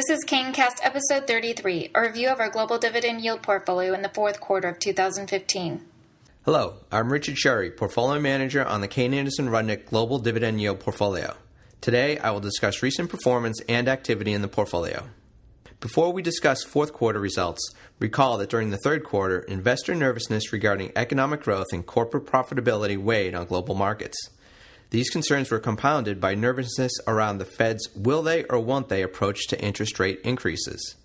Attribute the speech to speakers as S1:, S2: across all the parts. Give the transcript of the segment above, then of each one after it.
S1: This is KayneCast episode 33, a review of our global dividend yield portfolio in the fourth quarter of 2015.
S2: Hello, I'm Richard Sherry, portfolio manager on the Kayne Anderson Rudnick Global Dividend Yield portfolio. Today, I will discuss recent performance and activity in the portfolio. Before we discuss fourth quarter results, recall that during the third quarter, investor nervousness regarding economic growth and corporate profitability weighed on global markets. These concerns were compounded by nervousness around the Fed's will they or won't they approach to interest rate increases.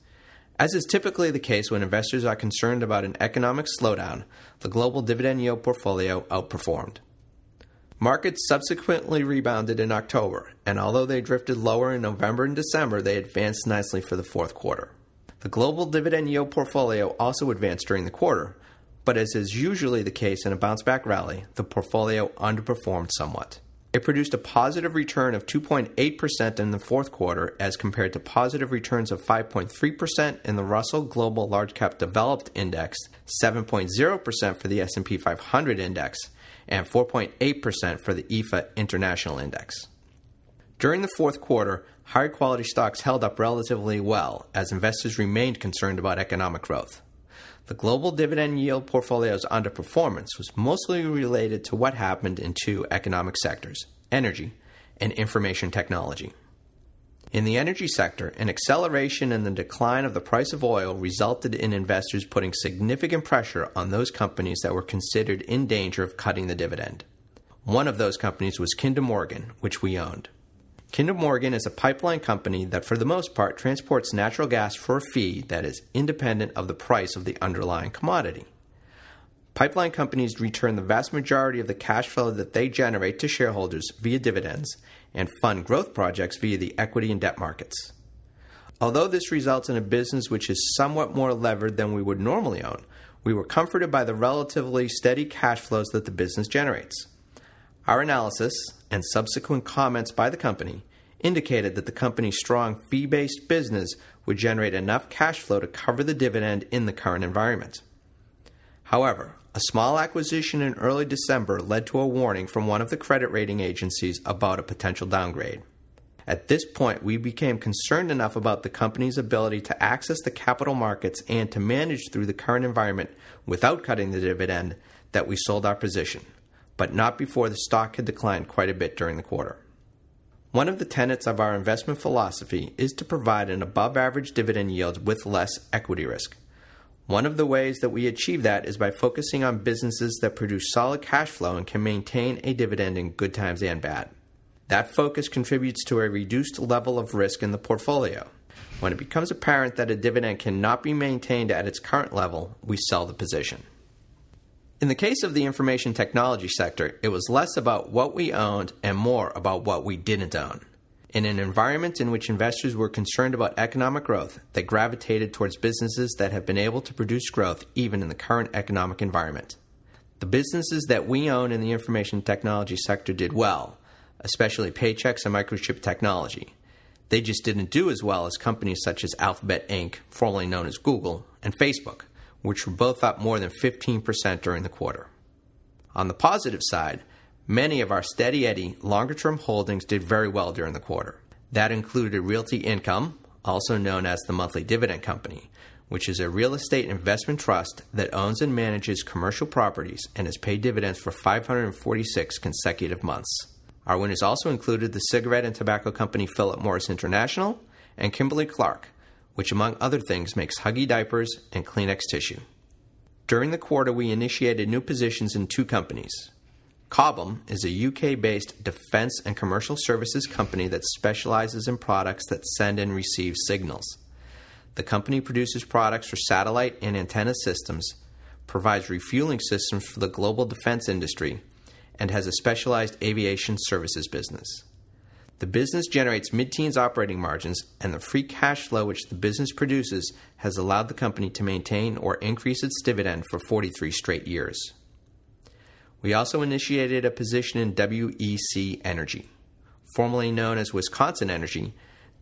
S2: As is typically the case when investors are concerned about an economic slowdown, the global dividend yield portfolio outperformed. Markets subsequently rebounded in October, and although they drifted lower in November and December, they advanced nicely for the fourth quarter. The global dividend yield portfolio also advanced during the quarter, but as is usually the case in a bounce back rally, the portfolio underperformed somewhat. It produced a positive return of 2.8% in the fourth quarter as compared to positive returns of 5.3% in the Russell Global Large Cap Developed Index, 7.0% for the S&P 500 Index, and 4.8% for the EAFE International Index. During the fourth quarter, higher quality stocks held up relatively well as investors remained concerned about economic growth. The global dividend yield portfolio's underperformance was mostly related to what happened in two economic sectors energy and information technology. In the energy sector, an acceleration in the decline of the price of oil resulted in investors putting significant pressure on those companies that were considered in danger of cutting the dividend. One of those companies was Kinder Morgan, which we owned. Kinder Morgan is a pipeline company that, for the most part, transports natural gas for a fee that is independent of the price of the underlying commodity. Pipeline companies return the vast majority of the cash flow that they generate to shareholders via dividends and fund growth projects via the equity and debt markets. Although this results in a business which is somewhat more levered than we would normally own, we were comforted by the relatively steady cash flows that the business generates. Our analysis and subsequent comments by the company indicated that the company's strong fee based business would generate enough cash flow to cover the dividend in the current environment. However, a small acquisition in early December led to a warning from one of the credit rating agencies about a potential downgrade. At this point, we became concerned enough about the company's ability to access the capital markets and to manage through the current environment without cutting the dividend that we sold our position but not before the stock had declined quite a bit during the quarter. One of the tenets of our investment philosophy is to provide an above average dividend yield with less equity risk. One of the ways that we achieve that is by focusing on businesses that produce solid cash flow and can maintain a dividend in good times and bad. That focus contributes to a reduced level of risk in the portfolio. When it becomes apparent that a dividend cannot be maintained at its current level, we sell the position. In the case of the information technology sector, it was less about what we owned and more about what we didn't own. In an environment in which investors were concerned about economic growth, they gravitated towards businesses that have been able to produce growth even in the current economic environment. The businesses that we own in the information technology sector did well, especially Paychex and Microchip Technology. They just didn't do as well as companies such as Alphabet Inc., formerly known as Google, and Facebook, which were both up more than 15% during the quarter. On the positive side, many of our steady eddy, longer term holdings did very well during the quarter. That included Realty Income, also known as the Monthly Dividend Company, which is a real estate investment trust that owns and manages commercial properties and has paid dividends for 546 consecutive months. Our winners also included the cigarette and tobacco company Philip Morris International and Kimberly Clark, which among other things makes Huggy diapers and Kleenex tissue. During the quarter, we initiated new positions in two companies. Cobham is a UK based defense and commercial services company that specializes in products that send and receive signals. The company produces products for satellite and antenna systems, provides refueling systems for the global defense industry, and has a specialized aviation services business. The business generates mid teens operating margins, and the free cash flow which the business produces has allowed the company to maintain or increase its dividend for 43 straight years. We also initiated a position in WEC Energy. Formerly known as Wisconsin Energy,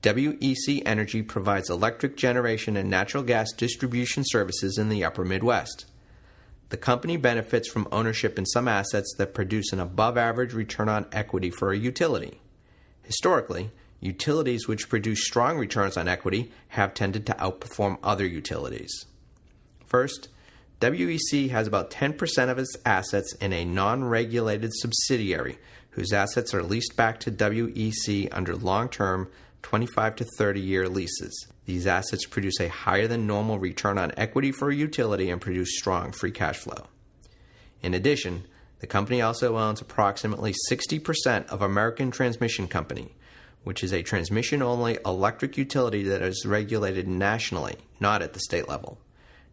S2: WEC Energy provides electric generation and natural gas distribution services in the upper Midwest. The company benefits from ownership in some assets that produce an above average return on equity for a utility. Historically, Utilities which produce strong returns on equity have tended to outperform other utilities. First, WEC has about 10% of its assets in a non regulated subsidiary whose assets are leased back to WEC under long term 25 to 30 year leases. These assets produce a higher than normal return on equity for a utility and produce strong free cash flow. In addition, the company also owns approximately 60% of American Transmission Company, which is a transmission only electric utility that is regulated nationally, not at the state level.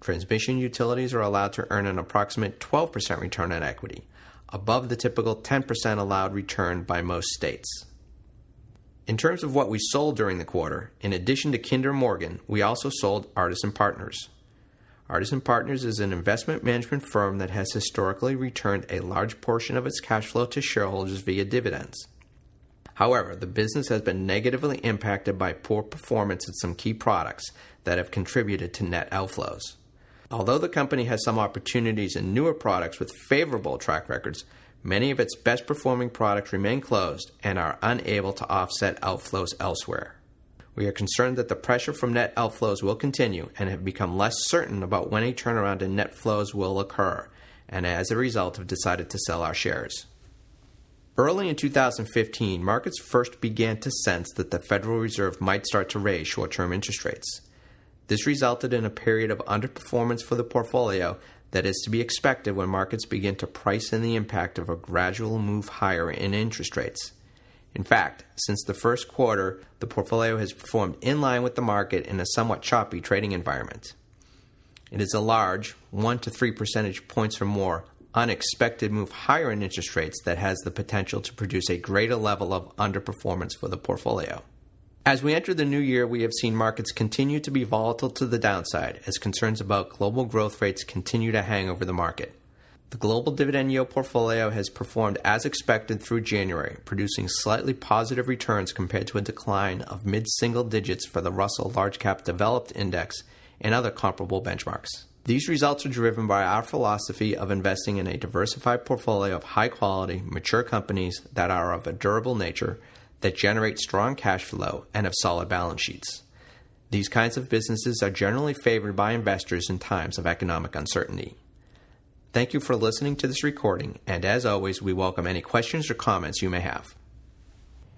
S2: Transmission utilities are allowed to earn an approximate 12% return on equity, above the typical 10% allowed return by most states. In terms of what we sold during the quarter, in addition to Kinder Morgan, we also sold Artisan Partners. Artisan Partners is an investment management firm that has historically returned a large portion of its cash flow to shareholders via dividends. However, the business has been negatively impacted by poor performance in some key products that have contributed to net outflows. Although the company has some opportunities in newer products with favorable track records, many of its best performing products remain closed and are unable to offset outflows elsewhere. We are concerned that the pressure from net outflows will continue and have become less certain about when a turnaround in net flows will occur, and as a result have decided to sell our shares. Early in 2015, markets first began to sense that the Federal Reserve might start to raise short term interest rates. This resulted in a period of underperformance for the portfolio that is to be expected when markets begin to price in the impact of a gradual move higher in interest rates. In fact, since the first quarter, the portfolio has performed in line with the market in a somewhat choppy trading environment. It is a large, 1 to 3 percentage points or more, unexpected move higher in interest rates that has the potential to produce a greater level of underperformance for the portfolio. As we enter the new year, we have seen markets continue to be volatile to the downside as concerns about global growth rates continue to hang over the market. The global dividend yield portfolio has performed as expected through January, producing slightly positive returns compared to a decline of mid single digits for the Russell Large Cap Developed Index and other comparable benchmarks. These results are driven by our philosophy of investing in a diversified portfolio of high quality, mature companies that are of a durable nature, that generate strong cash flow, and have solid balance sheets. These kinds of businesses are generally favored by investors in times of economic uncertainty. Thank you for listening to this recording, and as always, we welcome any questions or comments you may have.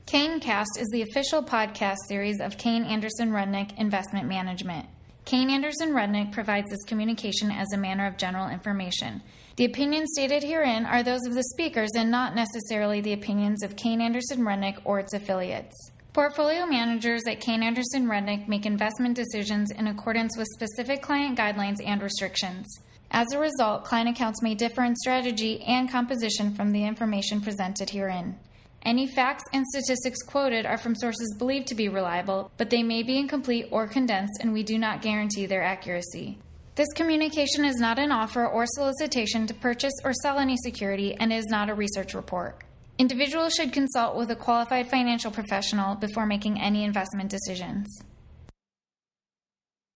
S1: KayneCast is the official podcast series of Kayne Anderson Rudnick Investment Management. Kayne Anderson Rudnick provides this communication as a manner of general information. The opinions stated herein are those of the speakers and not necessarily the opinions of Kayne Anderson Rudnick or its affiliates. Portfolio managers at Kayne Anderson Rudnick make investment decisions in accordance with specific client guidelines and restrictions. As a result, client accounts may differ in strategy and composition from the information presented herein. Any facts and statistics quoted are from sources believed to be reliable, but they may be incomplete or condensed, and we do not guarantee their accuracy. This communication is not an offer or solicitation to purchase or sell any security and is not a research report. Individuals should consult with a qualified financial professional before making any investment decisions.